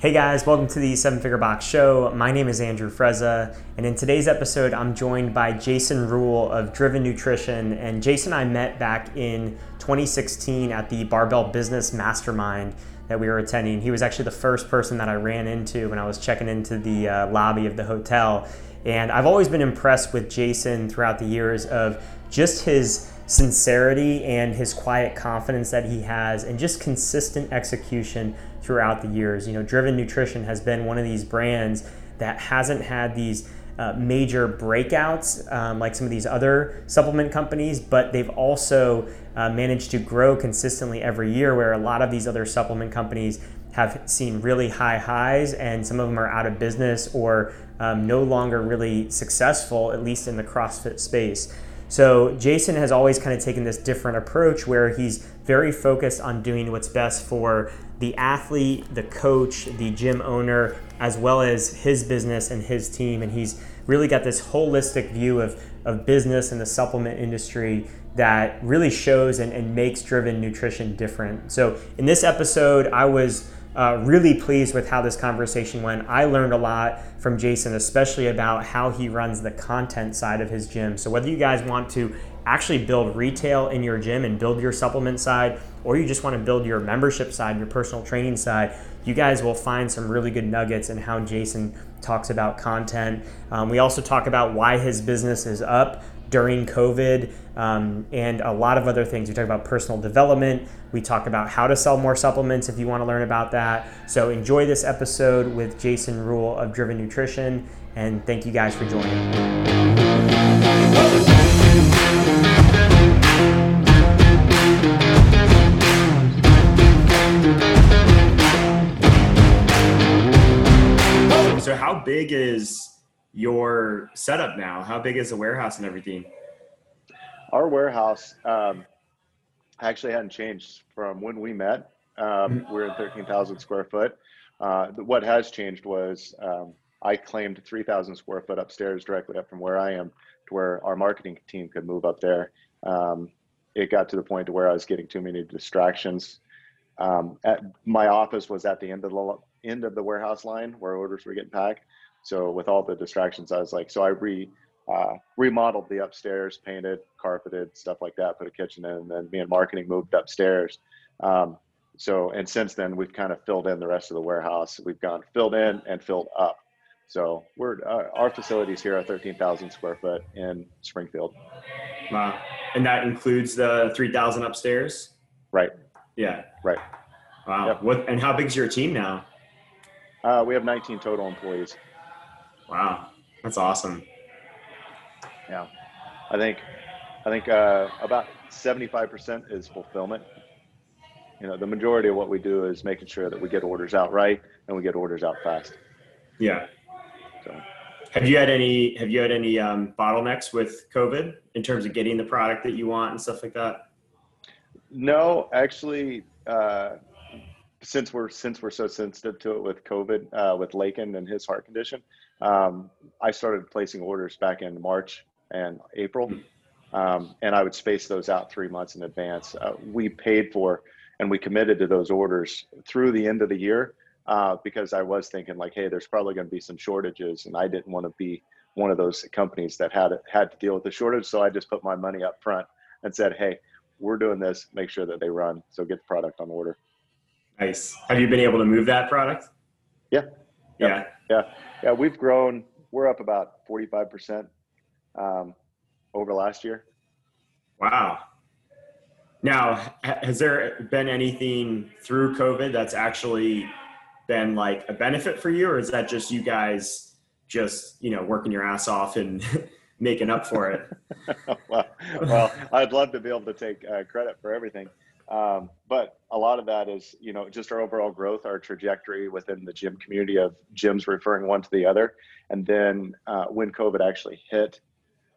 Hey guys, welcome to the Seven Figure Box Show. My name is Andrew Frezza, and in today's episode, I'm joined by Jason Rule of Driven Nutrition. And Jason and I met back in 2016 at the Barbell Business Mastermind that we were attending. He was actually the first person that I ran into when I was checking into the uh, lobby of the hotel. And I've always been impressed with Jason throughout the years of just his sincerity and his quiet confidence that he has and just consistent execution throughout the years. You know, Driven Nutrition has been one of these brands that hasn't had these uh, major breakouts um, like some of these other supplement companies, but they've also uh, managed to grow consistently every year, where a lot of these other supplement companies have seen really high highs and some of them are out of business or um, no longer really successful, at least in the CrossFit space. So Jason has always kind of taken this different approach where he's very focused on doing what's best for the athlete, the coach, the gym owner, as well as his business and his team. And he's really got this holistic view of, of business and the supplement industry that really shows and, and makes driven nutrition different. So in this episode, I was uh, really pleased with how this conversation went. I learned a lot from Jason, especially about how he runs the content side of his gym. So, whether you guys want to actually build retail in your gym and build your supplement side, or you just want to build your membership side, your personal training side, you guys will find some really good nuggets in how Jason talks about content. Um, we also talk about why his business is up during COVID um, and a lot of other things. We talk about personal development. We talk about how to sell more supplements if you want to learn about that. So enjoy this episode with Jason Rule of Driven Nutrition. And thank you guys for joining. Big is your setup now? How big is the warehouse and everything? Our warehouse um, actually hadn't changed from when we met. Um, mm-hmm. We're in 13,000 square foot. Uh, what has changed was um, I claimed 3,000 square foot upstairs directly up from where I am to where our marketing team could move up there. Um, it got to the point to where I was getting too many distractions. Um, at, my office was at the end of the end of the warehouse line where orders were getting packed. So with all the distractions, I was like, so I re uh, remodeled the upstairs, painted, carpeted, stuff like that, put a kitchen in, and then me and marketing moved upstairs. Um, so, and since then, we've kind of filled in the rest of the warehouse. We've gone filled in and filled up. So we're uh, our facilities here are 13,000 square foot in Springfield. Wow, and that includes the 3,000 upstairs. Right. Yeah. Right. Wow. Yep. What and how big is your team now? Uh, we have 19 total employees. Wow, that's awesome. Yeah, I think I think uh, about 75% is fulfillment. You know, the majority of what we do is making sure that we get orders out right and we get orders out fast. Yeah. So. Have you had any Have you had any um, bottlenecks with COVID in terms of getting the product that you want and stuff like that? No, actually, uh, since we're since we're so sensitive to it with COVID, uh, with Lakin and his heart condition, um, I started placing orders back in March and April, um, and I would space those out three months in advance. Uh, we paid for and we committed to those orders through the end of the year uh, because I was thinking like, hey, there's probably going to be some shortages, and I didn't want to be one of those companies that had had to deal with the shortage. So I just put my money up front and said, hey, we're doing this. Make sure that they run. So get the product on order. Nice. Have you been able to move that product? Yeah. Yeah. Yeah. Yeah. We've grown. We're up about 45% um, over last year. Wow. Now, has there been anything through COVID that's actually been like a benefit for you, or is that just you guys just, you know, working your ass off and making up for it? well, well, I'd love to be able to take uh, credit for everything. Um, but a lot of that is, you know, just our overall growth, our trajectory within the gym community of gyms referring one to the other. And then uh, when COVID actually hit,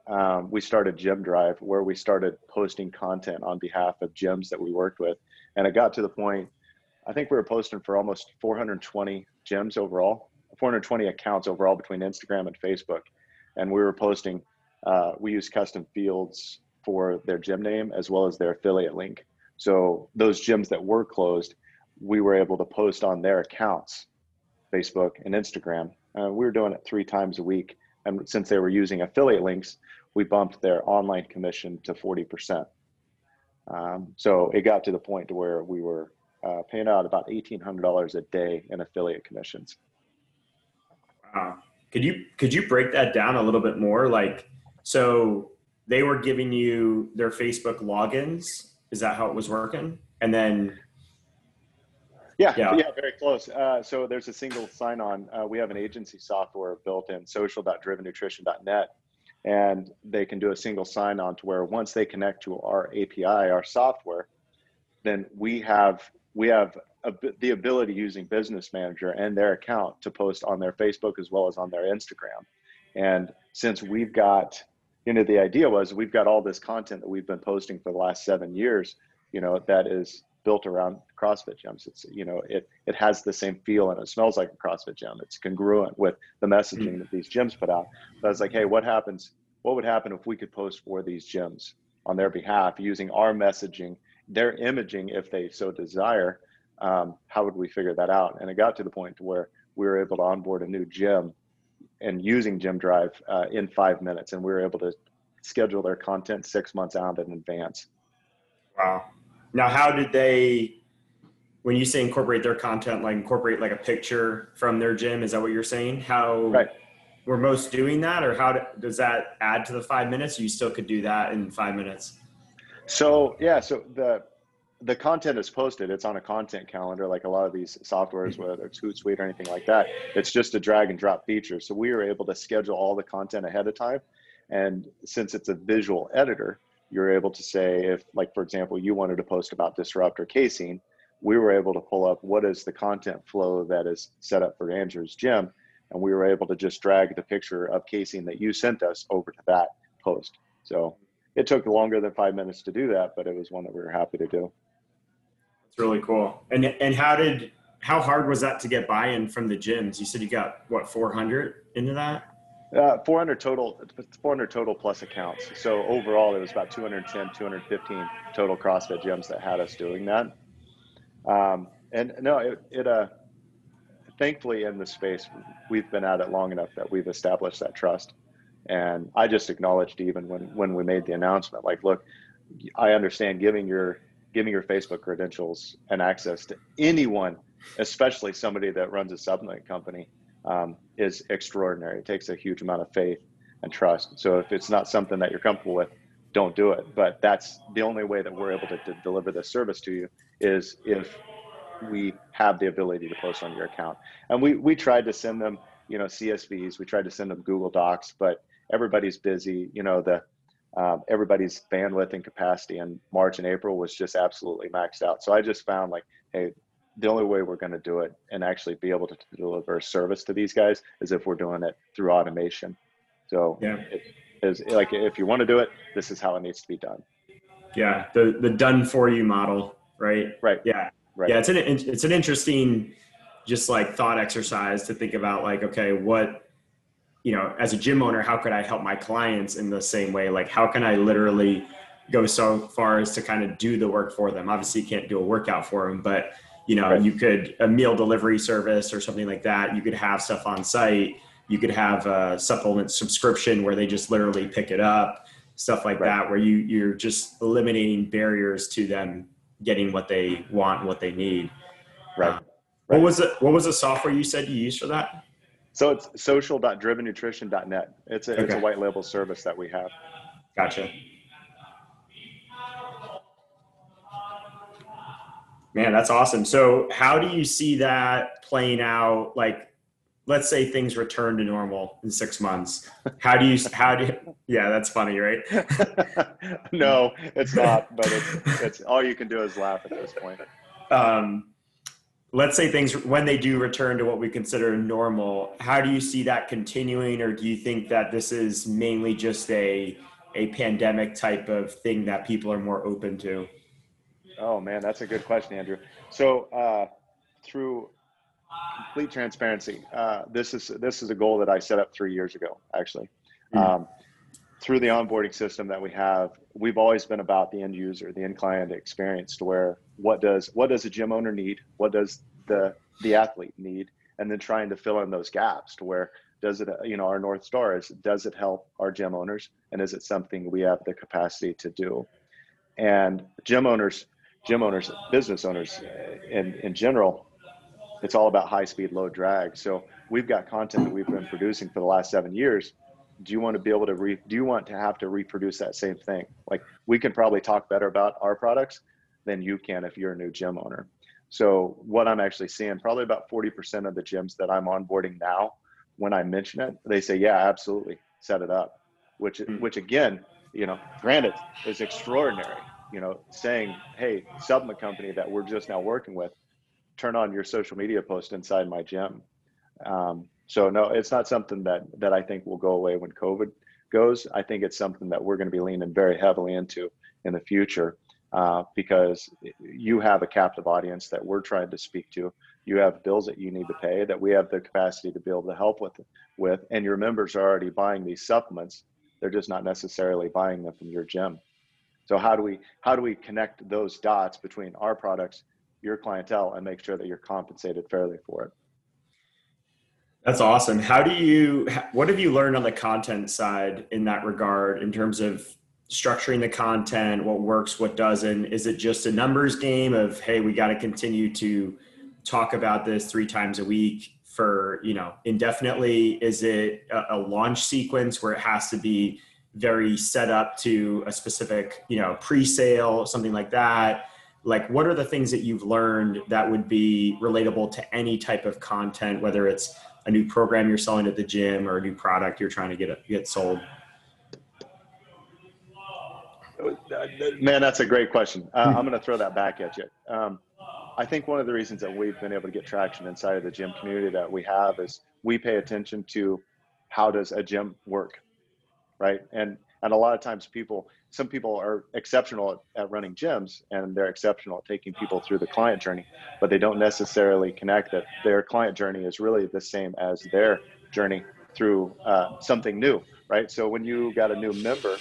um, we started Gym Drive, where we started posting content on behalf of gyms that we worked with. And it got to the point, I think we were posting for almost 420 gyms overall, 420 accounts overall between Instagram and Facebook. And we were posting, uh, we use custom fields for their gym name as well as their affiliate link. So those gyms that were closed, we were able to post on their accounts Facebook, and Instagram. Uh, we were doing it three times a week. And since they were using affiliate links, we bumped their online commission to 40%. Um, so it got to the point to where we were uh, paying out about $1,800 a day in affiliate commissions. Wow. Could you, could you break that down a little bit more? Like, so they were giving you their Facebook logins. Is that how it was working? And then yeah, yeah, yeah, very close. Uh, so there's a single sign-on. Uh, we have an agency software built in, social.drivennutrition.net, and they can do a single sign-on to where once they connect to our API, our software, then we have we have a, the ability using Business Manager and their account to post on their Facebook as well as on their Instagram. And since we've got, you know, the idea was we've got all this content that we've been posting for the last seven years, you know, that is built around CrossFit gyms. It's you know it it has the same feel and it smells like a CrossFit gym. It's congruent with the messaging mm-hmm. that these gyms put out. But I was like, hey, what happens? What would happen if we could post for these gyms on their behalf using our messaging, their imaging, if they so desire? Um, how would we figure that out? And it got to the point where we were able to onboard a new gym and using Gym Drive uh, in five minutes, and we were able to schedule their content six months out in advance. Wow. Now, how did they, when you say incorporate their content, like incorporate like a picture from their gym? Is that what you're saying? How right. were most doing that, or how do, does that add to the five minutes? you still could do that in five minutes. So yeah, so the the content is posted. It's on a content calendar, like a lot of these softwares, mm-hmm. whether it's Hootsuite or anything like that. It's just a drag and drop feature. So we were able to schedule all the content ahead of time, and since it's a visual editor, you're able to say if like for example you wanted to post about disrupt or casein we were able to pull up what is the content flow that is set up for andrew's gym and we were able to just drag the picture of casein that you sent us over to that post so it took longer than five minutes to do that but it was one that we were happy to do it's really cool and and how did how hard was that to get buy-in from the gyms you said you got what 400 into that uh, 400 total, 400 total plus accounts. So overall, it was about 210, 215 total CrossFit gyms that had us doing that. Um, and no, it, it uh, thankfully in the space, we've been at it long enough that we've established that trust. And I just acknowledged even when, when we made the announcement, like, look, I understand giving your giving your Facebook credentials and access to anyone, especially somebody that runs a supplement company, um, is extraordinary. It takes a huge amount of faith and trust. So if it's not something that you're comfortable with, don't do it. But that's the only way that we're able to, to deliver this service to you is if we have the ability to post on your account. And we we tried to send them, you know, CSVs. We tried to send them Google Docs, but everybody's busy. You know, the um, everybody's bandwidth and capacity in March and April was just absolutely maxed out. So I just found like, hey, the only way we're going to do it and actually be able to deliver service to these guys is if we're doing it through automation. So yeah. it is like if you want to do it, this is how it needs to be done. Yeah, the the done for you model, right? Right. Yeah. Right. Yeah, it's an it's an interesting just like thought exercise to think about like okay, what you know, as a gym owner, how could I help my clients in the same way? Like how can I literally go so far as to kind of do the work for them? Obviously, you can't do a workout for them, but you know right. you could a meal delivery service or something like that you could have stuff on site you could have a supplement subscription where they just literally pick it up stuff like right. that where you you're just eliminating barriers to them getting what they want what they need right, uh, right. what was it what was the software you said you used for that so it's social.drivennutrition.net it's a, okay. it's a white label service that we have gotcha Man, that's awesome. So, how do you see that playing out? Like, let's say things return to normal in six months. How do you? How do? You, yeah, that's funny, right? no, it's not. But it's, it's all you can do is laugh at this point. Um, let's say things when they do return to what we consider normal. How do you see that continuing, or do you think that this is mainly just a a pandemic type of thing that people are more open to? Oh man, that's a good question, Andrew. So uh, through complete transparency, uh, this is this is a goal that I set up three years ago, actually. Mm-hmm. Um, through the onboarding system that we have, we've always been about the end user, the end client experience, to where what does what does a gym owner need, what does the the athlete need, and then trying to fill in those gaps to where does it you know our north star is does it help our gym owners? And is it something we have the capacity to do? And gym owners gym owners business owners uh, in in general it's all about high speed low drag. So we've got content that we've been producing for the last seven years do you want to be able to re, do you want to have to reproduce that same thing like we can probably talk better about our products than you can if you're a new gym owner so what i'm actually seeing probably about 40% of the gyms that i'm onboarding now when I mention it, they say, "Yeah, absolutely, set it up," which mm-hmm. which again, you know, granted, is extraordinary. You know, saying, "Hey, supplement company that we're just now working with, turn on your social media post inside my gym." Um, so no, it's not something that that I think will go away when COVID goes. I think it's something that we're going to be leaning very heavily into in the future uh, because you have a captive audience that we're trying to speak to. You have bills that you need to pay that we have the capacity to be able to help with with and your members are already buying these supplements. They're just not necessarily buying them from your gym. So how do we how do we connect those dots between our products your clientele and make sure that you're compensated fairly for it that's awesome. How do you what have you learned on the content side in that regard in terms of structuring the content what works what doesn't? Is it just a numbers game of hey we got to continue to talk about this three times a week for you know indefinitely? Is it a, a, launch sequence where it has to be very set up to a specific you know pre-sale something like that? Like what are the things that you've learned that would be relatable to any type of content whether it's a new program you're selling at the gym or a new product you're trying to get get sold? Man that's a great question. Uh, i'm going to throw that back at you. Um, I think one of the reasons that we've been able to get traction inside of the gym community that we have is we pay attention to how does a gym work, right? And and a lot of times people, some people are exceptional at, at running gyms and they're exceptional at taking people through the client journey, but they don't necessarily connect that their client journey is really the same as their journey through uh, something new, right? So when you got a new member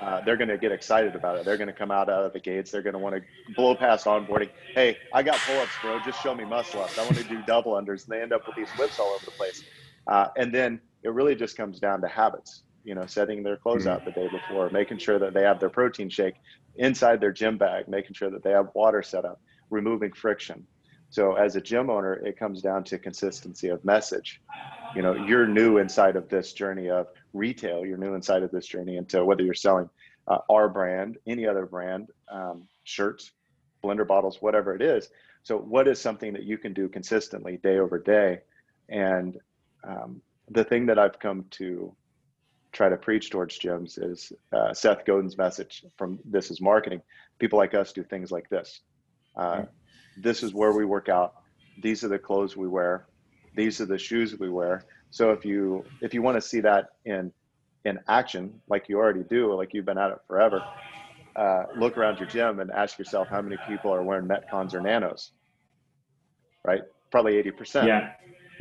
uh, they're going to get excited about it. They're going to come out out of the gates. They're going to want to blow past onboarding. Hey, I got pull-ups, bro. Just show me muscle ups. I want to do double unders, and they end up with these whips all over the place. Uh, and then it really just comes down to habits. You know, setting their clothes mm-hmm. out the day before, making sure that they have their protein shake inside their gym bag, making sure that they have water set up, removing friction. So as a gym owner, it comes down to consistency of message. You know, you're new inside of this journey of retail, you're new inside of this journey into whether you're selling uh, our brand, any other brand, um, shirts, blender bottles, whatever it is. So, what is something that you can do consistently day over day? And um, the thing that I've come to try to preach towards gyms is uh, Seth Godin's message from This is Marketing. People like us do things like this. Uh, this is where we work out. These are the clothes we wear. These are the shoes we wear. So if you if you want to see that in in action, like you already do, like you've been at it forever, uh, look around your gym and ask yourself how many people are wearing Metcons or Nanos. Right, probably eighty percent. Yeah.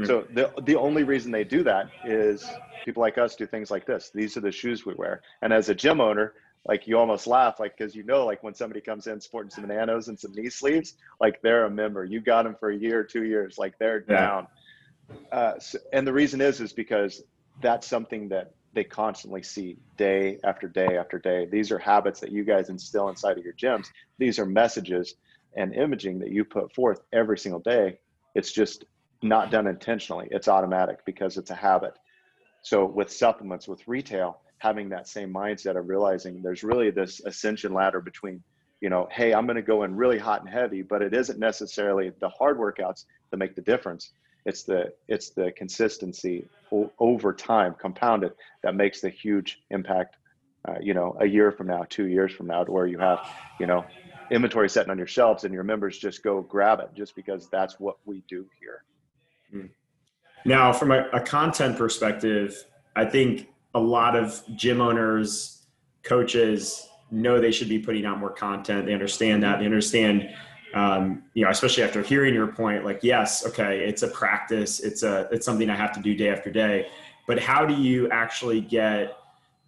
So the the only reason they do that is people like us do things like this. These are the shoes we wear. And as a gym owner, like you almost laugh, like because you know, like when somebody comes in sporting some nanos and some knee sleeves, like they're a member. You got them for a year, two years, like they're yeah. down. Uh, so, and the reason is is because that's something that they constantly see day after day after day. These are habits that you guys instill inside of your gyms. These are messages and imaging that you put forth every single day. It's just not done intentionally. It's automatic because it's a habit. So with supplements, with retail, having that same mindset of realizing there's really this ascension ladder between, you know, hey, I'm going to go in really hot and heavy, but it isn't necessarily the hard workouts that make the difference it's the it's the consistency over time compounded that makes the huge impact uh, you know a year from now two years from now to where you have you know inventory sitting on your shelves and your members just go grab it just because that's what we do here. Now from a, a content perspective i think a lot of gym owners coaches know they should be putting out more content. They understand that. They understand um, you know, especially after hearing your point, like, yes, okay, it's a practice, it's a, it's something I have to do day after day, but how do you actually get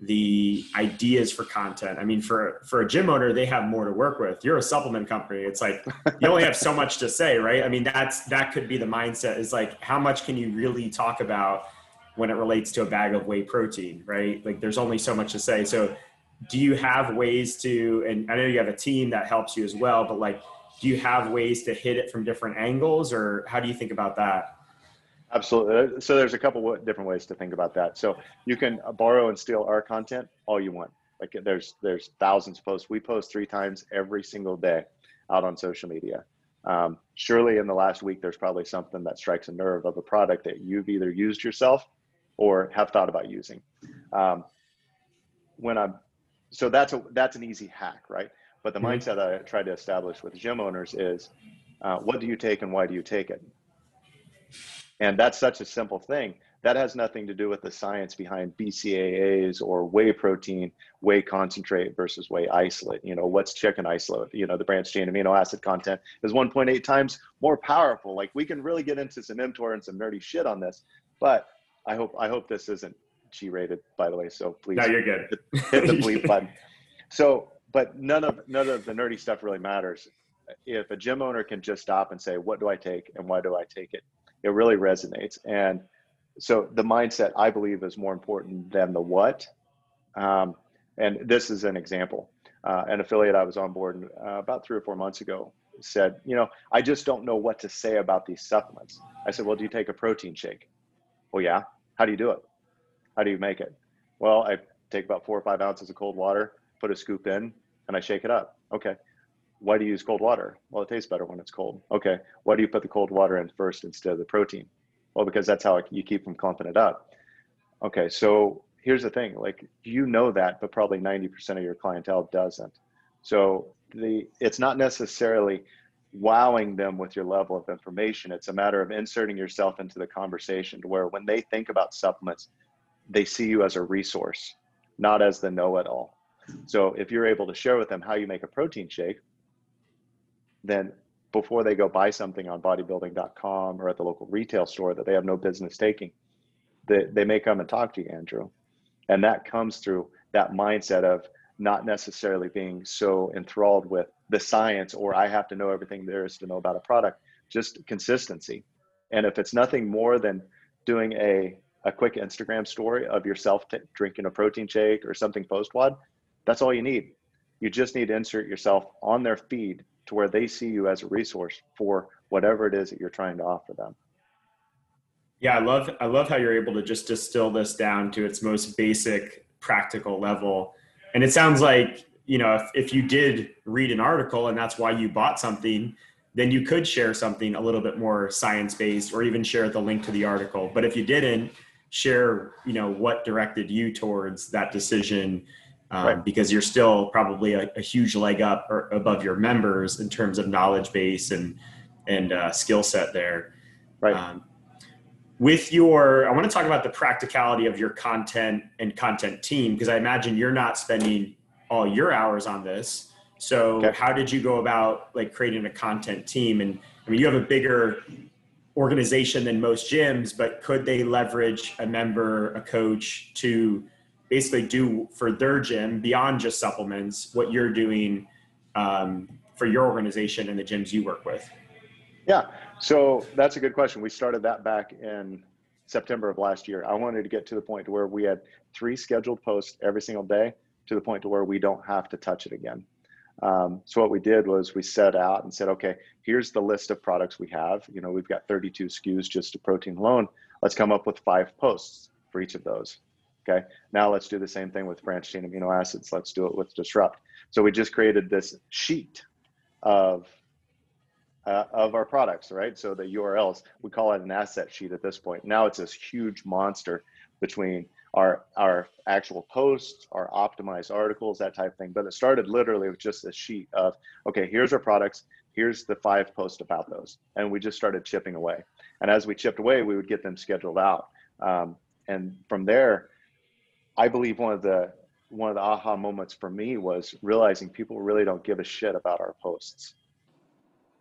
the ideas for content. I mean, for for a gym owner, they have more to work with. You're a supplement company. It's like you only have so much to say, right? I mean, that's that could be the mindset. Is like how much can you really talk about when it relates to a bag of whey protein, right? Like there's only so much to say. So do you have ways to and I know you have a team that helps you as well, but like do you have ways to hit it from different angles or how do you think about that? Absolutely. So there's a couple different ways to think about that. So you can borrow and steal our content all you want. Like there's there's thousands of posts. We post three times every single day out on social media. Um, surely in the last week, there's probably something that strikes a nerve of a product that you've either used yourself or have thought about using. Um, when I'm, so that's a that's an easy hack, right? But the mm-hmm. mindset I try to establish with gym owners is, uh, what do you take and why do you take it? And that's such a simple thing. That has nothing to do with the science behind BCAAs or whey protein, whey concentrate versus whey isolate. You know, what's chicken isolate? You know, the branched chain amino acid content is 1.8 times more powerful. Like we can really get into some mTOR and some nerdy shit on this, but I hope I hope this isn't G rated, by the way. So please, no, you're good. hit the bleep button. So, but none of none of the nerdy stuff really matters. If a gym owner can just stop and say, "What do I take and why do I take it?" It really resonates. And so the mindset, I believe, is more important than the what. Um, and this is an example. Uh, an affiliate I was on board uh, about three or four months ago said, you know, I just don't know what to say about these supplements. I said, well, do you take a protein shake? Well, yeah. How do you do it? How do you make it? Well, I take about four or five ounces of cold water, put a scoop in, and I shake it up. Okay why do you use cold water? Well, it tastes better when it's cold. Okay. Why do you put the cold water in first instead of the protein? Well, because that's how you keep from clumping it up. Okay. So here's the thing like, you know that, but probably 90% of your clientele doesn't. So the it's not necessarily wowing them with your level of information. It's a matter of inserting yourself into the conversation to where when they think about supplements, they see you as a resource, not as the know it all. So if you're able to share with them how you make a protein shake, then before they go buy something on bodybuilding.com or at the local retail store that they have no business taking, they, they may come and talk to you, Andrew. And that comes through that mindset of not necessarily being so enthralled with the science or I have to know everything there is to know about a product, just consistency. And if it's nothing more than doing a, a quick Instagram story of yourself t- drinking a protein shake or something post WOD, that's all you need. You just need to insert yourself on their feed to where they see you as a resource for whatever it is that you're trying to offer them. Yeah, I love I love how you're able to just distill this down to its most basic practical level. And it sounds like, you know, if, if you did read an article and that's why you bought something, then you could share something a little bit more science-based or even share the link to the article. But if you didn't, share, you know, what directed you towards that decision um, right. because you're still probably a, a, huge leg up or above your members in terms of knowledge base and and uh, skill set there. Right. Um, with your, I want to talk about the practicality of your content and content team because I imagine you're not spending all your hours on this. So okay. how did you go about like creating a content team? And I mean, you have a bigger organization than most gyms, but could they leverage a member, a coach to basically do for their gym beyond just supplements what you're doing um, for your organization and the gyms you work with? Yeah. So that's a good question. We started that back in september of last year. I wanted to get to the point where we had three scheduled posts every single day to the point to where we don't have to touch it again. Um, so what we did was we set out and said okay here's the list of products we have. You know we've got 32 skus just to protein alone. Let's come up with five posts for each of those Okay. Now let's do the same thing with branched chain amino acids. Let's do it with disrupt. So we just created this sheet of uh, of our products, right? So the URLs, we call it an asset sheet at this point. Now it's this huge monster between our our actual posts, our optimized articles, that type of thing. But it started literally with just a sheet of, okay, here's our products, here's the five posts about those, and we just started chipping away. And as we chipped away, we would get them scheduled out. Um, and from there, I believe one of the one of the aha moments for me was realizing people really don't give a shit about our posts.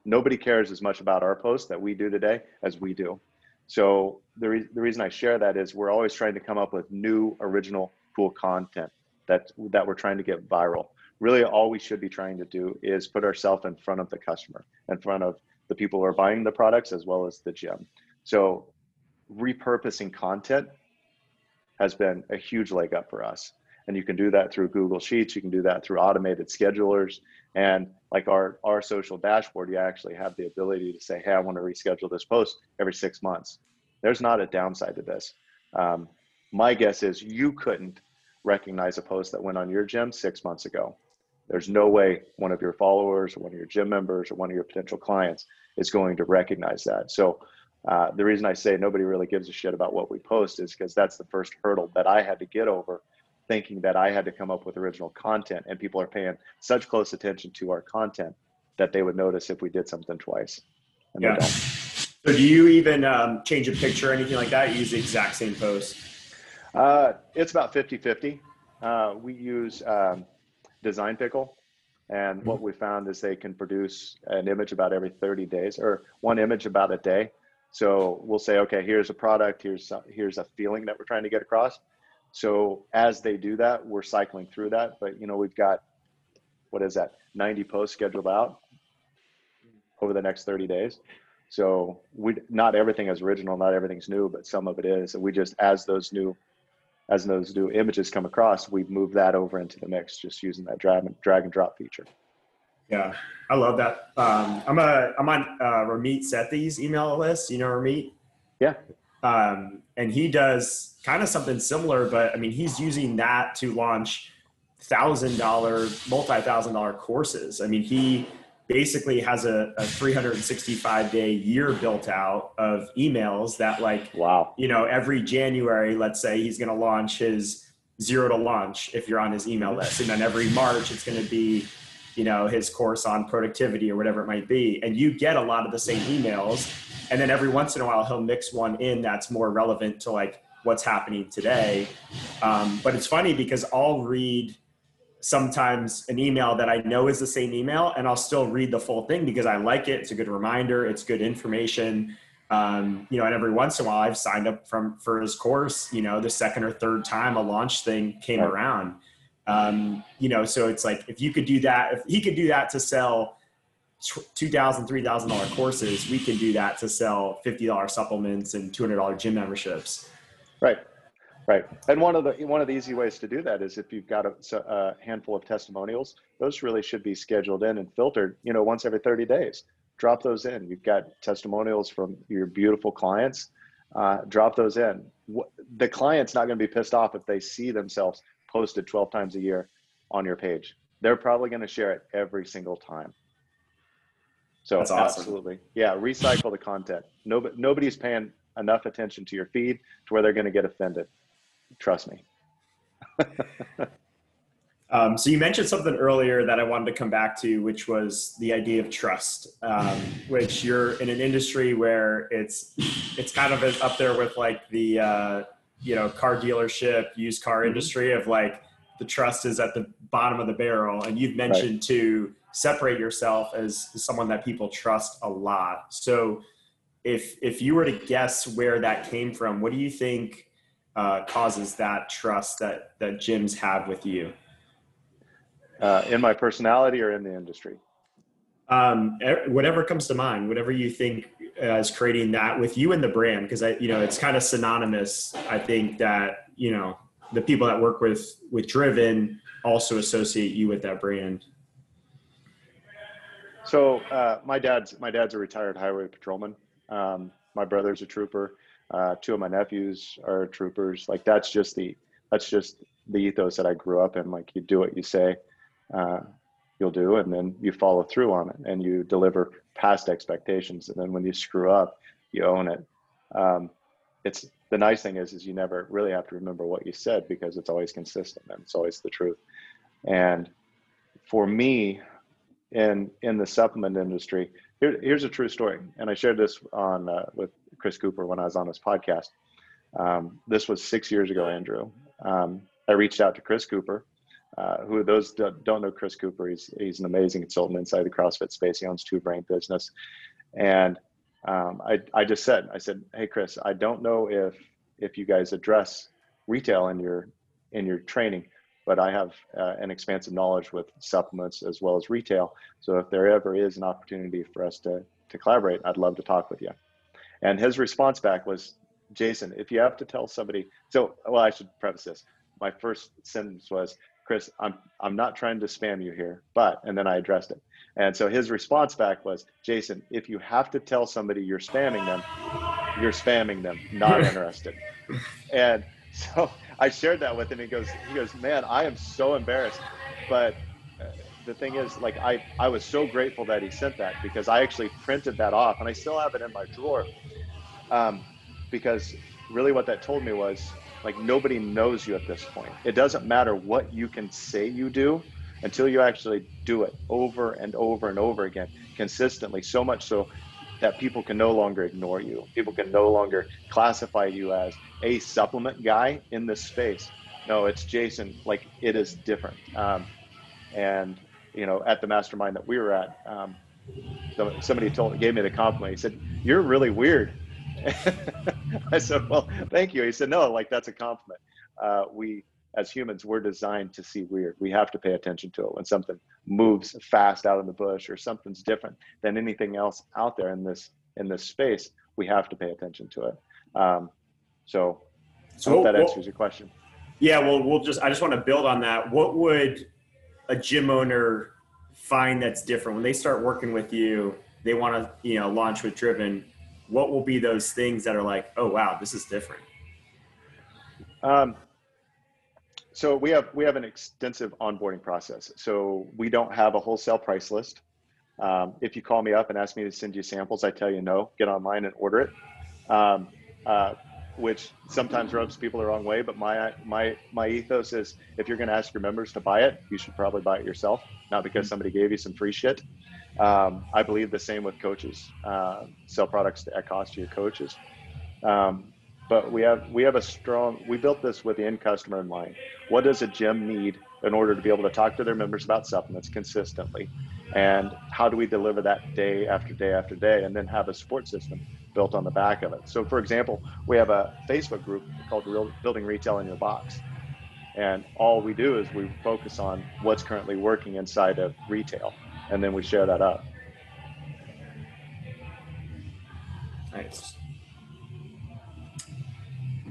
Nobody cares as much about our posts that we do today as we do. So the, re- the reason I share that is we're always trying to come up with new original cool content that that we're trying to get viral. Really, all we should be trying to do is put ourselves in front of the customer, in front of the people who are buying the products as well as the gym. So, repurposing content has been a huge leg up for us. And you can do that through Google Sheets. You can do that through automated schedulers. And like our, our social dashboard, you actually have the ability to say, hey, I want to reschedule this post every six months. There's not a downside to this. Um, my guess is you couldn't recognize a post that went on your gym six months ago. There's no way one of your followers or one of your gym members or one of your potential clients is going to recognize that. So uh, the reason I say nobody really gives a shit about what we post is because that's the first hurdle that I had to get over, thinking that I had to come up with original content, and people are paying such close attention to our content that they would notice if we did something twice. yeah. So do you even um, change a picture or anything like that? You use the exact same post? Uh, it's about 50-50. Uh, we use um, Design Pickle. And what mm-hmm. we found is they can produce an image about every 30 days or one image about a day. So we'll say, okay, here's a product, here's here's a feeling that we're trying to get across. So as they do that, we're cycling through that. But you know, we've got what is that, 90 posts scheduled out over the next 30 days. So we not everything is original, not everything's new, but some of it is. And we just as those new as those new images come across, we move that over into the mix just using that drag and drag and drop feature. Yeah, I love that. Um, I'm a I'm on uh, Ramit Sethi's email list. You know Ramit? Yeah. Um, and he does kind of something similar, but I mean he's using that to launch thousand dollar, multi thousand dollar courses. I mean he basically has a, a 365 day year built out of emails that like wow you know every january let's say he's going to launch his zero to launch if you're on his email list and then every march it's going to be you know his course on productivity or whatever it might be. And you get a lot of the same emails. And then every once in a while he'll mix one in that's more relevant to like what's happening today. Um, but it's funny because i'll read sometimes an email that i know is the same email and i'll still read the full thing because i like it. It's a good reminder. It's good information. Um, you know and every once in a while i've signed up from for his course. You know the second or third time a launch thing came around um, you know, so it's like if you could do that, if he could do that to sell two thousand, three thousand dollar courses, we can do that to sell fifty dollar supplements and two hundred dollar gym memberships. Right, right. And one of the one of the easy ways to do that is if you've got a, a handful of testimonials, those really should be scheduled in and filtered. You know, once every thirty days. Drop those in. You've got testimonials from your beautiful clients. Uh, drop those in. The client's not going to be pissed off if they see themselves posted 12 times a year on your page. They're probably going to share it every single time. So awesome. absolutely. Yeah, recycle the content. Nobody, nobody's paying enough attention to your feed to where they're going to get offended. Trust me. um, so you mentioned something earlier that I wanted to come back to, which was the idea of trust, um, which you're in an industry where it's it's kind of up there with like the uh, you know car dealership used car mm-hmm. industry of like the trust is at the bottom of the barrel and you've mentioned right. to separate yourself as someone that people trust a lot so if if you were to guess where that came from what do you think uh, causes that trust that that gyms have with you uh, in my personality or in the industry um, whatever comes to mind whatever you think as creating that with you and the brand because I you know it's kind of synonymous I think that you know the people that work with with Driven also associate you with that brand. So uh, my dad's my dad's a retired highway patrolman. Um, my brother's a trooper. Uh, two of my nephews are troopers. Like that's just the that's just the ethos that I grew up in. Like you do what you say, uh, you'll do, and then you follow through on it, and you deliver past expectations. And then when you screw up, you own it. Um, it's the nice thing is, is you never really have to remember what you said because it's always consistent and it's always the truth. And for me, in in the supplement industry, here, here's a true story. And I shared this on uh, with Chris Cooper when I was on his podcast. Um, this was six years ago, Andrew. Um, I reached out to Chris Cooper, uh, who those don't know Chris Cooper, he's, he's an amazing consultant inside the CrossFit space. He owns Two-Brain Business. And um, I, I just said, I said, Hey, Chris, I don't know if, if you guys address retail in your, in your training, but I have uh, an expansive knowledge with supplements as well as retail. So if there ever is an opportunity for us to to collaborate, I'd love to talk with you. And his response back was, Jason, if you have to tell somebody, so well, I should preface this. My first sentence was, Chris, I'm I'm not trying to spam you here, but and then I addressed it. And so his response back was, Jason, if you have to tell somebody you're spamming them, you're spamming them, not interested. and so I shared that with him. He goes, he goes, man, I am so embarrassed, but uh, the thing is, like, I I was so grateful that he sent that because I actually printed that off and I still have it in my drawer. Um, because really, what that told me was like nobody knows you at this point. It doesn't matter what you can say you do until you actually do it over and over and over again consistently. So much so that people can no longer ignore you. People can no longer classify you as a supplement guy in this space. No, it's Jason. Like it is different. Um, and you know, at the mastermind that we were at, um, somebody told gave me the compliment. He said, "You're really weird." I said, well, thank you. He said, no, like that's a compliment. Uh, we, as humans, we're designed to see weird. We have to pay attention to it when something moves fast out in the bush or something's different than anything else out there in this in this space. We have to pay attention to it. Um, so, so I hope that well, answers your question. Yeah, well, we'll just I just want to build on that. What would a gym owner find that's different when they start working with you? They want to you know launch with Driven what will be those things that are like, oh wow, this is different? Um, so we have we have an extensive onboarding process. So we don't have a wholesale price list. Um, if you call me up and ask me to send you samples, I tell you no. Get online and order it, um, uh, which sometimes rubs people the wrong way. But my my my ethos is if you're going to ask your members to buy it, you should probably buy it yourself, not because mm-hmm. somebody gave you some free shit. Um, I believe the same with coaches. Uh, sell products at cost to your coaches. Um, but we have we have a strong. We built this with the end customer in mind. What does a gym need in order to be able to talk to their members about supplements consistently? And how do we deliver that day after day after day, and then have a support system built on the back of it? So, for example, we have a Facebook group called Real, Building Retail in Your Box. And all we do is we focus on what's currently working inside of retail and then we share that out. Nice.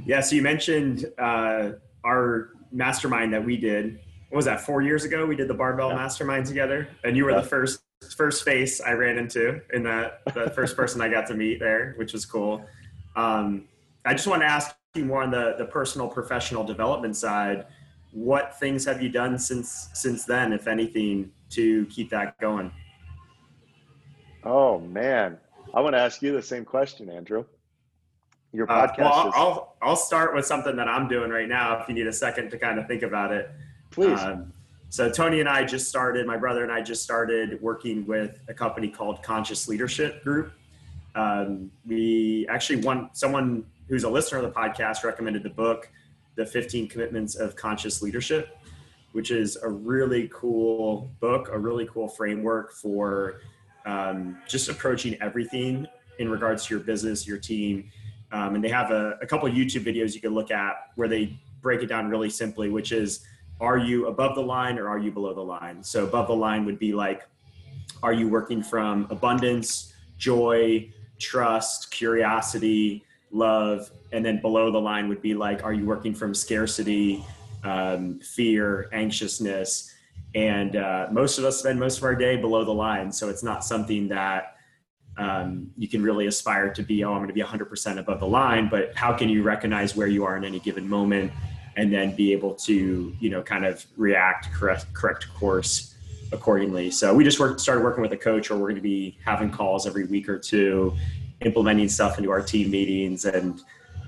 Yeah, so you mentioned uh, our mastermind that we did. What was that? Four years ago, we did the barbell yeah. mastermind together, and you were yeah. the first first face I ran into, in that the first person I got to meet there, which was cool. Um, I just want to ask you more on the the personal professional development side. What things have you done since since then, if anything, to keep that going? Oh man, I want to ask you the same question, Andrew. Your podcast. Uh, well, is... I'll I'll start with something that I'm doing right now. If you need a second to kind of think about it, please. Um, so Tony and I just started. My brother and I just started working with a company called Conscious Leadership Group. Um, we actually one someone who's a listener of the podcast recommended the book, The 15 Commitments of Conscious Leadership which is a really cool book, a really cool framework for um, just approaching everything in regards to your business, your team. Um, and they have a, a couple YouTube videos you can look at where they break it down really simply, which is are you above the line or are you below the line? So, above the line would be like, are you working from abundance, joy, trust, curiosity, love? And then below the line would be like, are you working from scarcity, um, fear, anxiousness, and uh, most of us spend most of our day below the line. So it's not something that um, you can really aspire to be. Oh, I'm going to be 100% above the line. But how can you recognize where you are in any given moment, and then be able to, you know, kind of react, correct, correct course accordingly. So we just worked, started working with a coach, or we're going to be having calls every week or two, implementing stuff into our team meetings and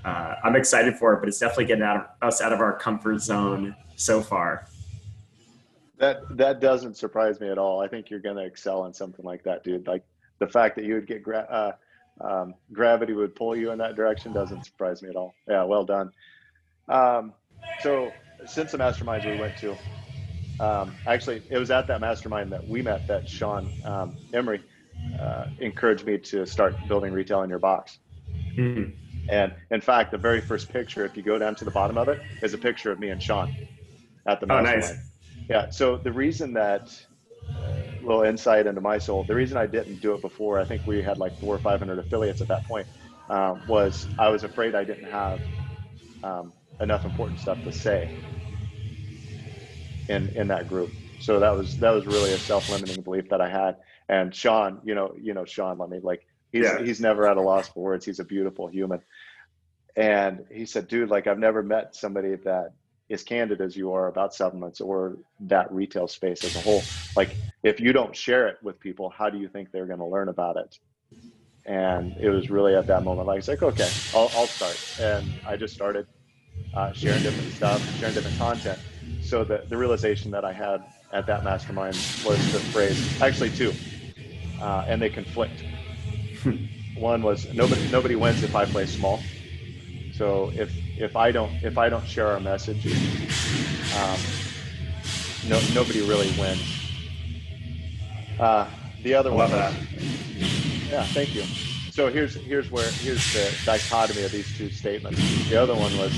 uh, I'm excited for it, but it's definitely getting out of, us out of our comfort zone so far. That that doesn't surprise me at all. I think you're going to excel in something like that, dude. Like the fact that you would get gra- uh, um, gravity would pull you in that direction doesn't surprise me at all. Yeah, well done. Um, so since the masterminds we went to, um, actually it was at that mastermind that we met that Sean um, Emery uh, encouraged me to start building retail in your box. Mm-hmm And in fact, the very first picture, if you go down to the bottom of it, is a picture of me and Sean at the oh, nice. Yeah. So the reason that uh, little insight into my soul, the reason I didn't do it before, I think we had like four or five hundred affiliates at that point, um, was I was afraid I didn't have um, enough important stuff to say in in that group. So that was that was really a self-limiting belief that I had. And Sean, you know, you know Sean, let me like he's yeah. he's never at a loss for words. He's a beautiful human. And he said, dude, like I've never met somebody that is candid as you are about supplements or that retail space as a whole. Like if you don't share it with people, how do you think they're going to learn about it? And it was really at that moment, like, it's like, okay, I'll, I'll start. And I just started uh, sharing different stuff, sharing different content. So the, the realization that I had at that mastermind was the phrase, actually two, uh, and they conflict. One was nobody nobody wins if I play small. So if if I don't if I don't share our message, um, no nobody really wins. Uh, the other one, was, yeah, thank you. So here's here's where here's the dichotomy of these two statements. The other one was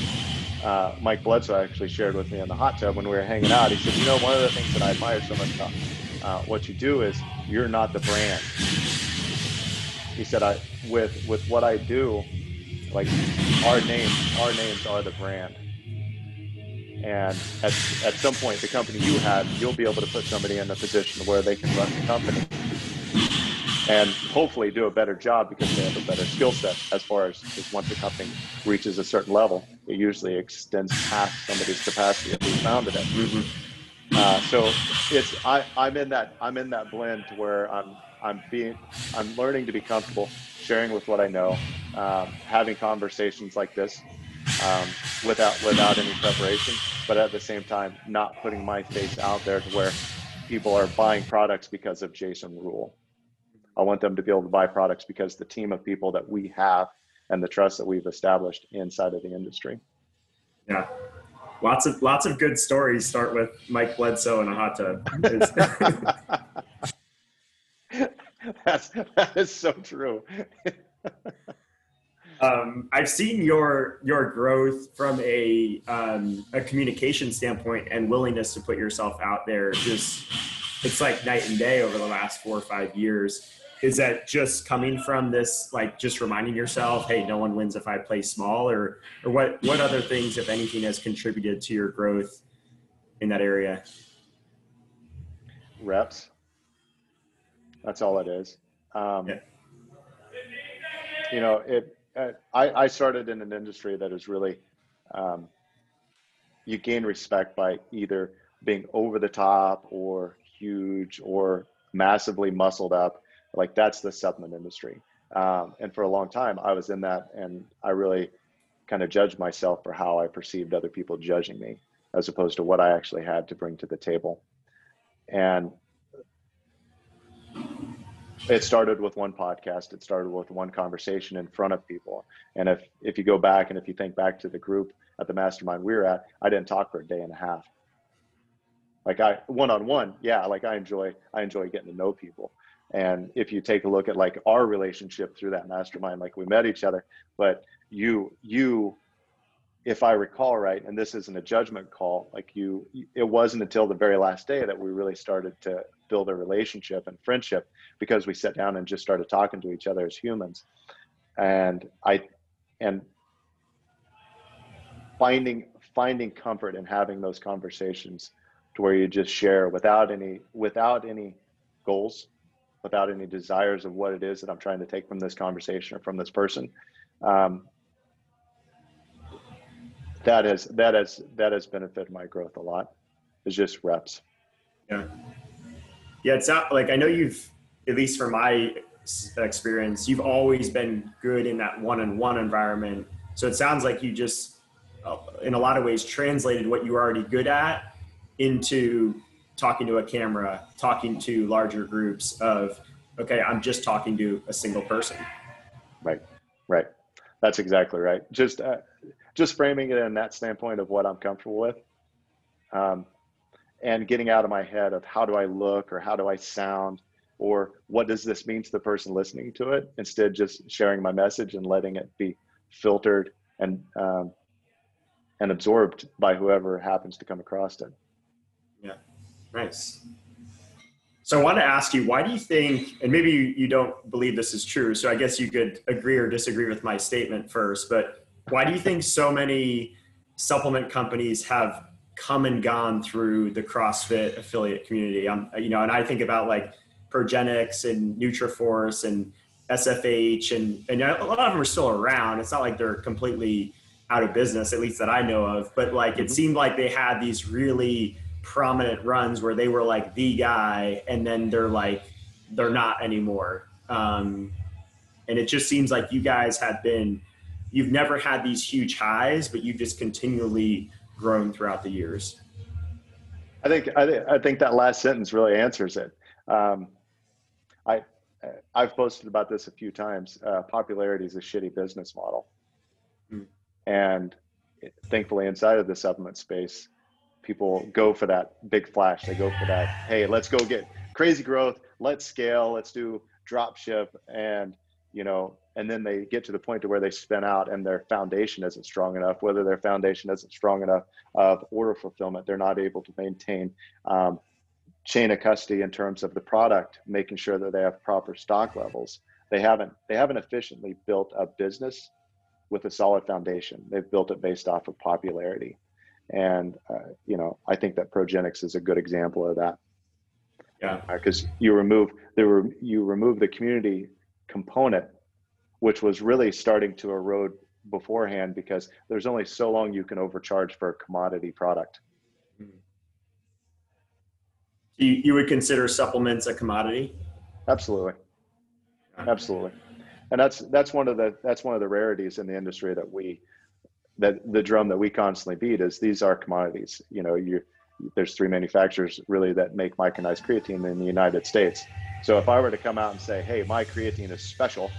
uh, Mike Bledsoe actually shared with me in the hot tub when we were hanging out. He said, "You know, one of the things that I admire so much about uh, what you do is you're not the brand." He said, "I with with what I do, like our names, our names are the brand." And at, at some point, the company you have, you'll be able to put somebody in a position where they can run the company and hopefully do a better job because they have a better skill set as far as, as once a company reaches a certain level, it usually extends past somebody's capacity if we founded it. Mm-hmm. Uh, so it's I, I'm in that I'm in that blend where I'm I'm being I'm learning to be comfortable sharing with what I know, um, having conversations like this um, without without any preparation, but at the same time not putting my face out there to where people are buying products because of Jason Rule. I want them to be able to buy products because the team of people that we have and the trust that we've established inside of the industry. Yeah. Lots of lots of good stories start with Mike Bledsoe in a hot tub. That's that is so true. um, I've seen your your growth from a um, a communication standpoint and willingness to put yourself out there. Just it's like night and day over the last four or five years is that just coming from this like just reminding yourself hey no one wins if i play small or or what what other things if anything has contributed to your growth in that area reps that's all it is um, yeah. you know it uh, I, I started in an industry that is really um, you gain respect by either being over the top or huge or massively muscled up like that's the supplement industry. Um, and for a long time, I was in that, and I really kind of judged myself for how I perceived other people judging me, as opposed to what I actually had to bring to the table. And it started with one podcast. It started with one conversation in front of people. And if if you go back and if you think back to the group at the mastermind we were at, I didn't talk for a day and a half. Like I one on one, yeah. Like I enjoy I enjoy getting to know people, and if you take a look at like our relationship through that mastermind, like we met each other, but you, you, if I recall right, and this isn't a judgment call, like you, it wasn't until the very last day that we really started to build a relationship and friendship because we sat down and just started talking to each other as humans. And I, and finding, finding comfort in having those conversations to where you just share without any, without any goals without any desires of what it is that I'm trying to take from this conversation or from this person. Um, that has that has that has benefited my growth a lot. It's just reps. Yeah, yeah. It's not like I know you've at least from my experience, you've always been good in that one-on-one environment. So it sounds like you just, uh, in a lot of ways, translated what you were already good at into talking to a camera, talking to larger groups of, okay, I'm just talking to a single person. Right, right. That's exactly right. Just, uh, just framing it in that standpoint of what I'm comfortable with, um, and getting out of my head of how do I look or how do I sound or what does this mean to the person listening to it. Instead, just sharing my message and letting it be filtered, and um, and absorbed by whoever happens to come across it. Yeah, nice. So I want to ask you, why do you think, and maybe you, you don't believe this is true, so I guess you could agree or disagree with my statement first, but why do you think so many supplement companies have come and gone through the CrossFit affiliate community? I'm, you know, and I think about like Progenex and Nutriforce and SFH, and, and a lot of them are still around. It's not like they're completely out of business, at least that I know of, but like it mm-hmm. seemed like they had these really prominent runs where they were like the guy and then they're like they're not anymore um, and it just seems like you guys have been you've never had these huge highs but you've just continually grown throughout the years. I think i, th- I think that last sentence really answers it. Um, i i've posted about this a few times. Uh, popularity is a shitty business model. Mm. and thankfully inside of the supplement space people go for that big flash. They go for that, hey, let's go get crazy growth, let's scale, let's do drop ship. And you know, and then they get to the point to where they spin out and their foundation isn't strong enough. Whether their foundation isn't strong enough of order fulfillment, they're not able to maintain um, chain of custody in terms of the product, making sure that they have proper stock levels. They haven't they haven't efficiently built a business with a solid foundation. They've built it based off of popularity. And, uh, you know, I think that Progenex is a good example of that. Yeah. Because uh, you remove, there were, you remove the community component, which was really starting to erode beforehand because there's only so long you can overcharge for a commodity product. You, you would consider supplements a commodity? Absolutely. Absolutely. And that's, that's one of the, that's one of the rarities in the industry that we, that the drum that we constantly beat is these are commodities. You know, you there's three manufacturers really that make micronized creatine in the United States. So if I were to come out and say, "Hey, my creatine is special,"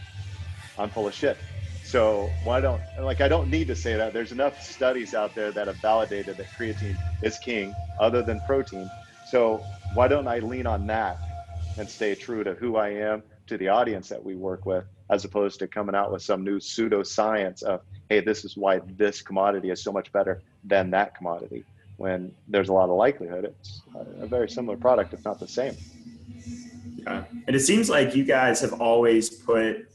I'm full of shit. So why don't like I don't need to say that. There's enough studies out there that have validated that creatine is king, other than protein. So why don't I lean on that and stay true to who I am, to the audience that we work with, as opposed to coming out with some new pseudoscience of hey, this is why this commodity is so much better than that commodity. When there's a lot of likelihood it's a very similar product, if not the same. Yeah. And it seems like you guys have always put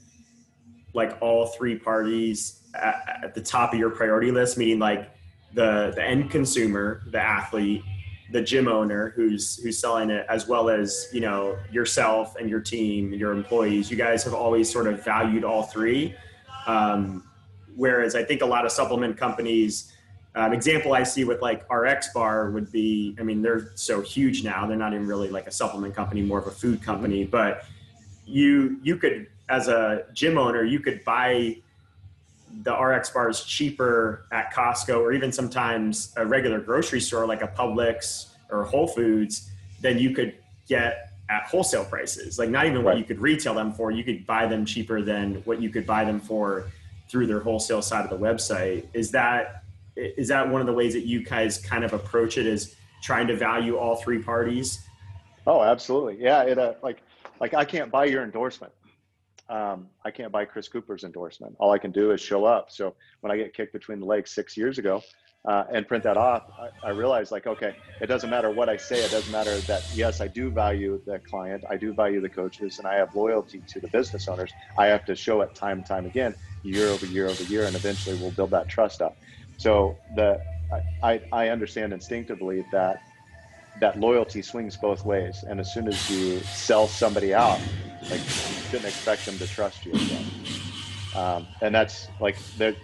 like all three parties at, at the top of your priority list, meaning like the, the end consumer, the athlete, the gym owner who's who's selling it as well as you know yourself and your team your employees you guys have always sort of valued all three um, whereas I think a lot of supplement companies, um, example I see with like RX Bar would be, I mean, they're so huge now. They're not even really like a supplement company, more of a food company. But you you could, as a gym owner, you could buy the RX bars cheaper at Costco or even sometimes a regular grocery store like a Publix or Whole Foods than you could get at wholesale prices. Like not even what you could retail them for, you could buy them cheaper than what you could buy them for through their wholesale side of the website. Is that is that one of the ways that you guys kind of approach it? Is trying to value all three parties? Oh, absolutely. Yeah. It uh, like like I can't buy your endorsement. Um, I can't buy Chris Cooper's endorsement. All I can do is show up. So when I get kicked between the legs six years ago, uh, and print that off, I, I like, okay, it doesn't matter what I say. It doesn't matter that, yes, I do value the client. I do value the coaches and I have loyalty to the business owners. I have to show it time and time again, year over year over year, and eventually we'll build that trust up. So the, I, I understand instinctively that that loyalty swings both ways. And as soon as you sell somebody out, like you shouldn't expect them to trust you again. Um, and that's like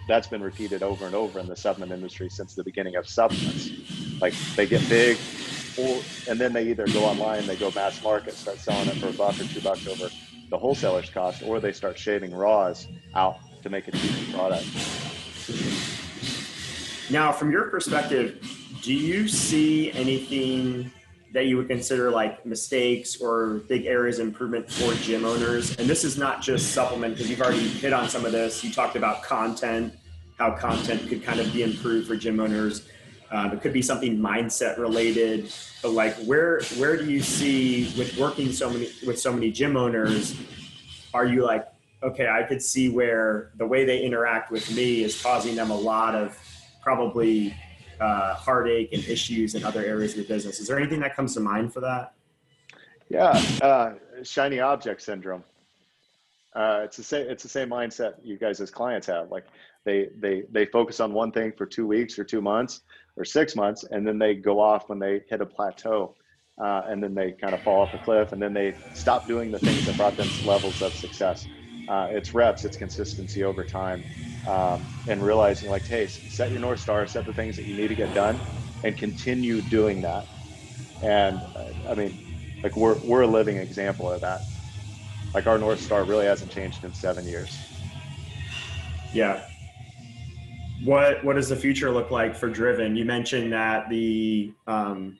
that's been repeated over and over in the supplement industry since the beginning of supplements. Like they get big, and then they either go online, they go mass market, start selling it for a buck or two bucks over the wholesaler's cost, or they start shaving raws out to make a cheaper product. Now, from your perspective, do you see anything that you would consider like mistakes or big areas of improvement for gym owners? And this is not just supplement because you've already hit on some of this. You talked about content, how content could kind of be improved for gym owners. Um, it could be something mindset related, but like where where do you see with working so many with so many gym owners? Are you like okay, I could see where the way they interact with me is causing them a lot of probably uh, heartache and issues in other areas of the business. Is there anything that comes to mind for that? Yeah, uh, shiny object syndrome. Uh, it's the same. It's the same mindset you guys as clients have. Like they they they focus on one thing for two weeks or two months or six months, and then they go off when they hit a plateau, uh, and then they kind of fall off a cliff, and then they stop doing the things that brought them levels of success. Uh, it's reps, it's consistency over time, um, and realizing like, hey, set your north star, set the things that you need to get done, and continue doing that. And uh, I mean, like we're we're a living example of that. Like our north star really hasn't changed in seven years. Yeah. What what does the future look like for driven? You mentioned that the um,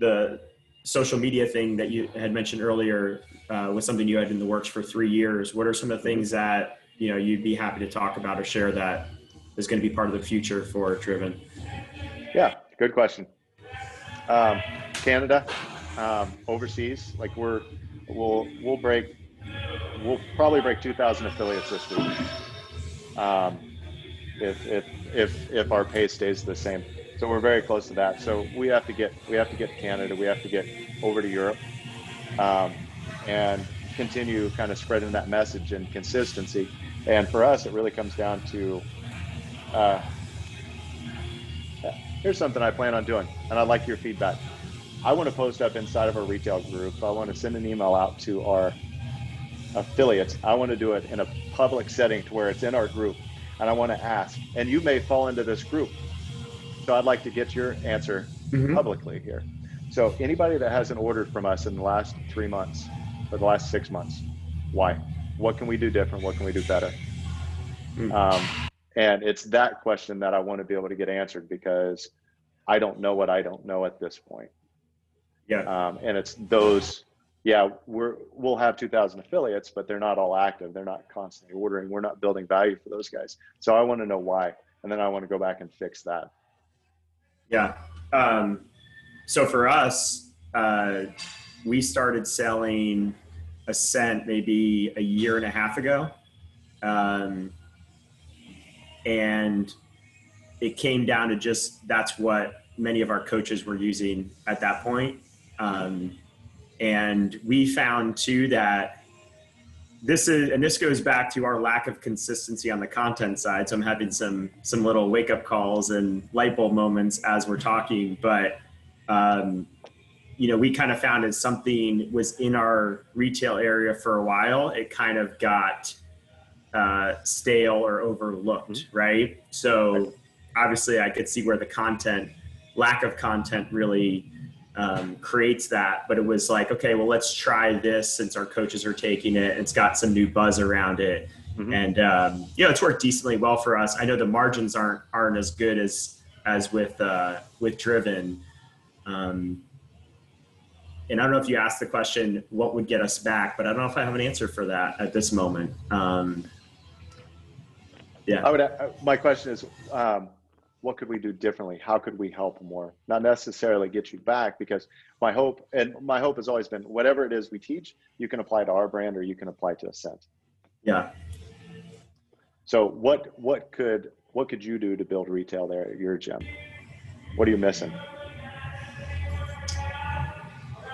the social media thing that you had mentioned earlier uh, was something you had in the works for three years. What are some of the things that you know you'd be happy to talk about or share that is going to be part of the future for driven yeah good question um, canada um, overseas like we're we'll we'll break we'll probably break 2,000 affiliates this week um, if if if if our pace stays the same. So we're very close to that. So we have to get we have to get Canada. We have to get over to Europe, um, and continue kind of spreading that message and consistency. And for us, it really comes down to. Uh, here's something I plan on doing, and I'd like your feedback. I want to post up inside of our retail group. I want to send an email out to our affiliates. I want to do it in a public setting to where it's in our group. And I want to ask, and you may fall into this group. So I'd like to get your answer mm-hmm. publicly here. So anybody that hasn't ordered from us in the last three months or the last six months, why? What can we do different? What can we do better? Mm-hmm. Um, and it's that question that I want to be able to get answered because I don't know what I don't know at this point. Yeah. Um, and it's those, yeah, we're, we'll have 2000 affiliates, but they're not all active. They're not constantly ordering. We're not building value for those guys. So I want to know why. And then I want to go back and fix that. Yeah. Um, so for us, uh, we started selling Ascent maybe a year and a half ago. Um, and it came down to just that's what many of our coaches were using at that point. Um, and we found too that this is and this goes back to our lack of consistency on the content side so i'm having some some little wake up calls and light bulb moments as we're talking but um, you know we kind of found as something was in our retail area for a while it kind of got uh, stale or overlooked mm-hmm. right so obviously i could see where the content lack of content really um, creates that. But it was like, okay, well, let's try this since our coaches are taking it. It's got some new buzz around it, mm-hmm. and um, you know, it's worked decently well for us. I know the margins aren't aren't as good as as with uh, with Driven. Um, and I don't know if you asked the question, what would get us back, but I don't know if I have an answer for that at this moment. Um, yeah. I would. Uh, my question is, um, what could we do differently? How could we help more? Not necessarily get you back because my hope and my hope has always been whatever it is we teach, you can apply to our brand or you can apply to Ascent. Yeah. So what what could what could you do to build retail there at your gym? What are you missing?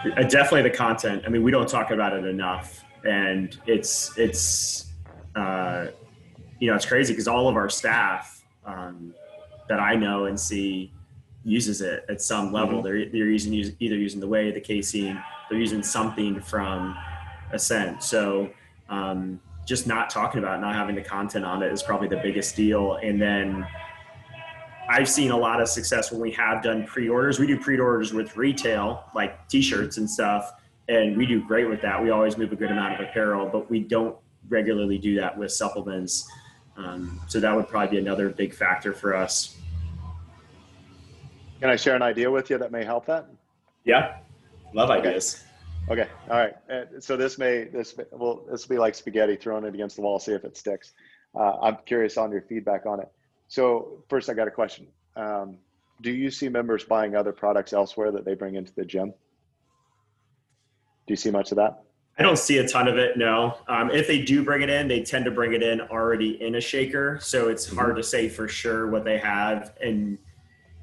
Uh, definitely the content. I mean, we don't talk about it enough, and it's it's uh, you know it's crazy because all of our staff um, that I know and see uses it at some level. Mm-hmm. They're they're using either using the whey the casein, they're using something from Ascent. So um, just not talking about it, not having the content on it is probably the biggest deal. And then I've seen a lot of success when we have done pre-orders. We do pre-orders with retail, like T-shirts and stuff, and we do great with that. We always move a good amount of apparel, but we don't regularly do that with supplements. Um, so that would probably be another big factor for us. Can I share an idea with you that may help that? Yeah, love ideas. Okay, all right. Uh, so this may this may, well this will be like spaghetti, throwing it against the wall, see if it sticks. Uh, I'm curious on your feedback on it. So first, I got a question. Um, do you see members buying other products elsewhere that they bring into the gym? Do you see much of that? I don't see a ton of it. No. Um, if they do bring it in, they tend to bring it in already in a shaker, so it's mm-hmm. hard to say for sure what they have. And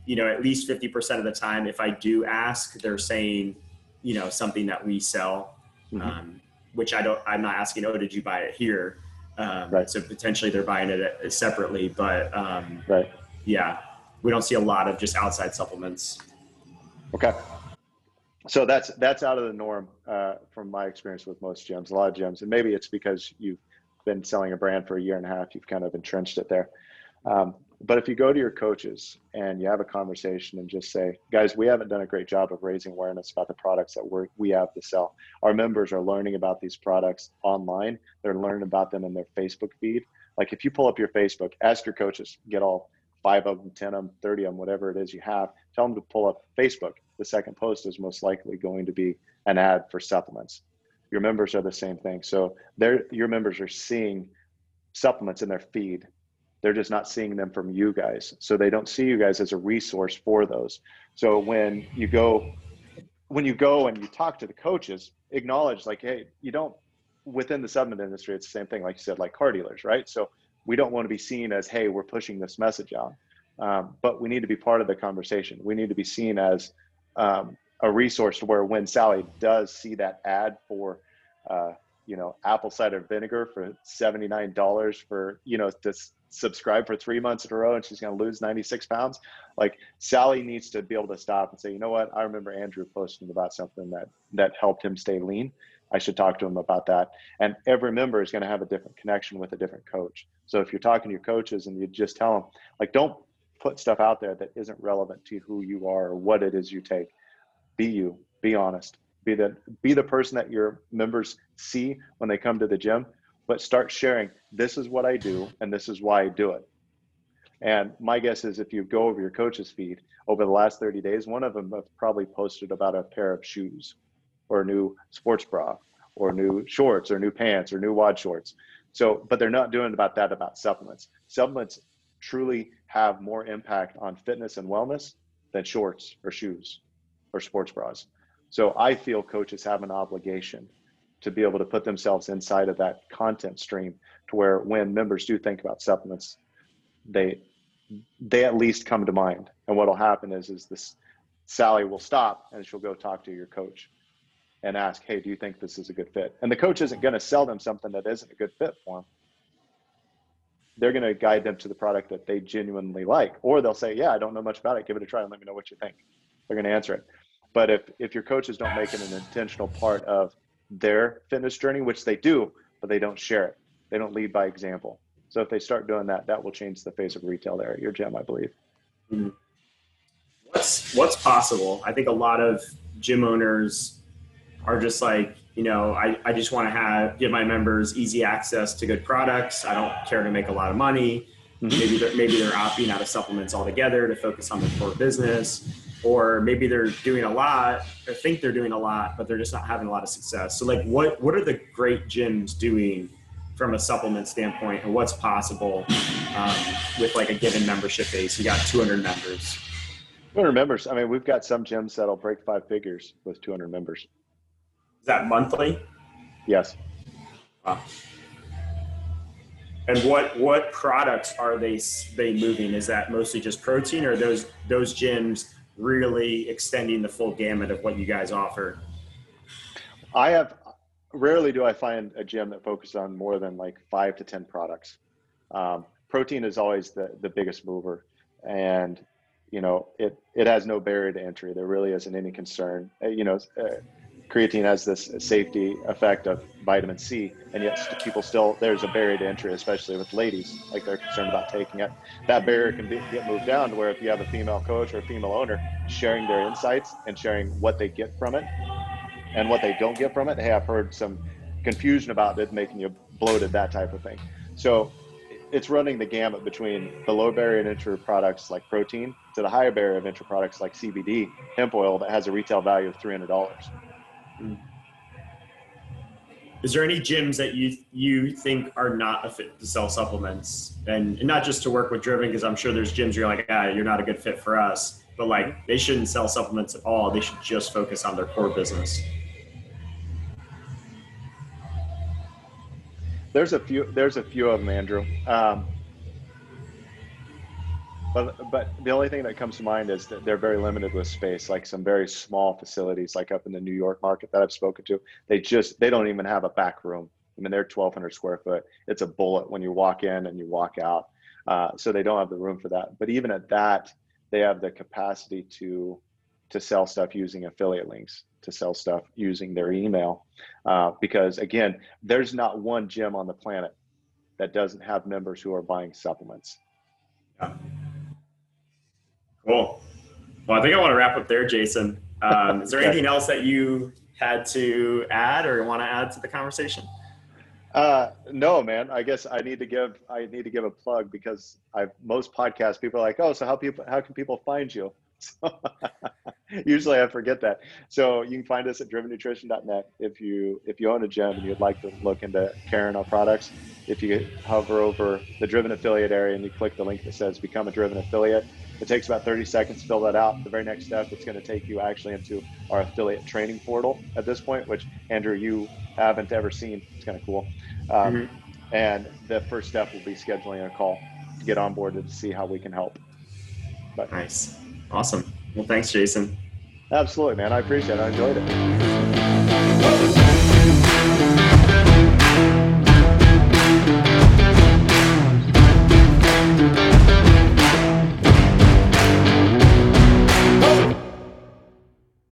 you know, at least fifty percent of the time, if I do ask, they're saying, you know, something that we sell, mm-hmm. um, which I don't. I'm not asking. Oh, did you buy it here? Um, right. So potentially they're buying it separately, but um, right. Yeah, we don't see a lot of just outside supplements. Okay so that's that's out of the norm uh, from my experience with most gyms. A lot of gyms, and maybe it's because you've been selling a brand for a year and a half. You've kind of entrenched it there. Um, but if you go to your coaches and you have a conversation and just say, guys, we haven't done a great job of raising awareness about the products that we we have to sell. Our members are learning about these products online. They're learning about them in their Facebook feed. Like if you pull up your Facebook, ask your coaches, get all five of them, 10 of them, 30 of them, whatever it is you have, tell them to pull up Facebook the second post is most likely going to be an ad for supplements. Your members are the same thing. So your members are seeing supplements in their feed. They're just not seeing them from you guys. So they don't see you guys as a resource for those. So when you go when you go and you talk to the coaches, acknowledge like, hey, you don't within the supplement industry, it's the same thing, like you said, like car dealers, right? So we don't want to be seen as, hey, we're pushing this message out. Um, but we need to be part of the conversation. We need to be seen as um, a resource to where when Sally does see that ad for, uh, you know, apple cider vinegar for $79 for, you know, to subscribe for three months in a row and she's going to lose 96 pounds. Like Sally needs to be able to stop and say, you know what? I remember Andrew posting about something that, that helped him stay lean. I should talk to him about that. And every member is going to have a different connection with a different coach. So if you're talking to your coaches and you just tell them, like, don't put stuff out there that isn't relevant to who you are or what it is you take. Be you. Be honest. Be the be the person that your members see when they come to the gym, but start sharing. This is what I do, and this is why I do it. And my guess is if you go over your coach's feed over the last 30 days, one of them have probably posted about a pair of shoes or a new sports bra or new shorts or new pants or new WOD shorts. So, but they're not doing about that about supplements. Supplements truly have more impact on fitness and wellness than shorts or shoes or sports bras. So I feel coaches have an obligation to be able to put themselves inside of that content stream to where when members do think about supplements, they they at least come to mind. And what'll happen is is this Sally will stop and she'll go talk to your coach and ask, hey, do you think this is a good fit? And the coach isn't going to sell them something that isn't a good fit for them they're going to guide them to the product that they genuinely like or they'll say yeah i don't know much about it give it a try and let me know what you think they're going to answer it but if if your coaches don't make it an intentional part of their fitness journey which they do but they don't share it they don't lead by example so if they start doing that that will change the face of retail there at your gym i believe mm-hmm. what's what's possible i think a lot of gym owners are just like you know, I, I just want to have give my members easy access to good products. I don't care to make a lot of money. Mm-hmm. Maybe they're, maybe they're opting out of supplements altogether to focus on their core business, or maybe they're doing a lot or think they're doing a lot, but they're just not having a lot of success. So, like, what what are the great gyms doing from a supplement standpoint, and what's possible um, with like a given membership base? You got 200 members. 200 members. I mean, we've got some gyms that'll break five figures with 200 members. Is that monthly? Yes. Wow. And what what products are they they moving? Is that mostly just protein, or those those gyms really extending the full gamut of what you guys offer? I have rarely do I find a gym that focuses on more than like five to ten products. Um, protein is always the the biggest mover, and you know it it has no barrier to entry. There really isn't any concern. Uh, you know, uh, creatine has this safety effect of vitamin C, and yet people still there's a barrier to entry, especially with ladies, like they're concerned about taking it. That barrier can be, get moved down to where if you have a female coach or a female owner sharing their insights and sharing what they get from it and what they don't get from it. Hey, I've heard some confusion about it making you bloated, that type of thing. So it's running the gamut between the low barrier to entry products like protein to the higher barrier of entry products like CBD, hemp oil that has a retail value of three hundred dollars. Is there any gyms that you you think are not a fit to sell supplements, and, and not just to work with Driven? Because I'm sure there's gyms you're like, ah, you're not a good fit for us. But like, they shouldn't sell supplements at all. They should just focus on their core business. There's a few. There's a few of them, Andrew. Um, but but the only thing that comes to mind is that they're very limited with space. Like some very small facilities, like up in the New York market that I've spoken to, they just they don't even have a back room. I mean, they're 1,200 square foot. It's a bullet when you walk in and you walk out. Uh, so they don't have the room for that. But even at that, they have the capacity to to sell stuff using affiliate links, to sell stuff using their email, uh, because again, there's not one gym on the planet that doesn't have members who are buying supplements. Yeah. Cool. Well, I think I want to wrap up there, Jason. Um, is there anything else that you had to add or want to add to the conversation? Uh, no, man. I guess I need to give I need to give a plug because I most podcasts people are like, oh, so how people how can people find you? So, usually I forget that. So you can find us at drivennutrition.net if you if you own a gym and you'd like to look into carrying our products. If you hover over the Driven affiliate area and you click the link that says become a Driven affiliate, it takes about 30 seconds to fill that out. The very next step, it's going to take you actually into our affiliate training portal at this point, which Andrew, you haven't ever seen. It's kind of cool. Um, mm-hmm. And the first step will be scheduling a call to get on board to see how we can help. But, nice. Awesome. Well, thanks, Jason. Absolutely, man. I appreciate it. I enjoyed it.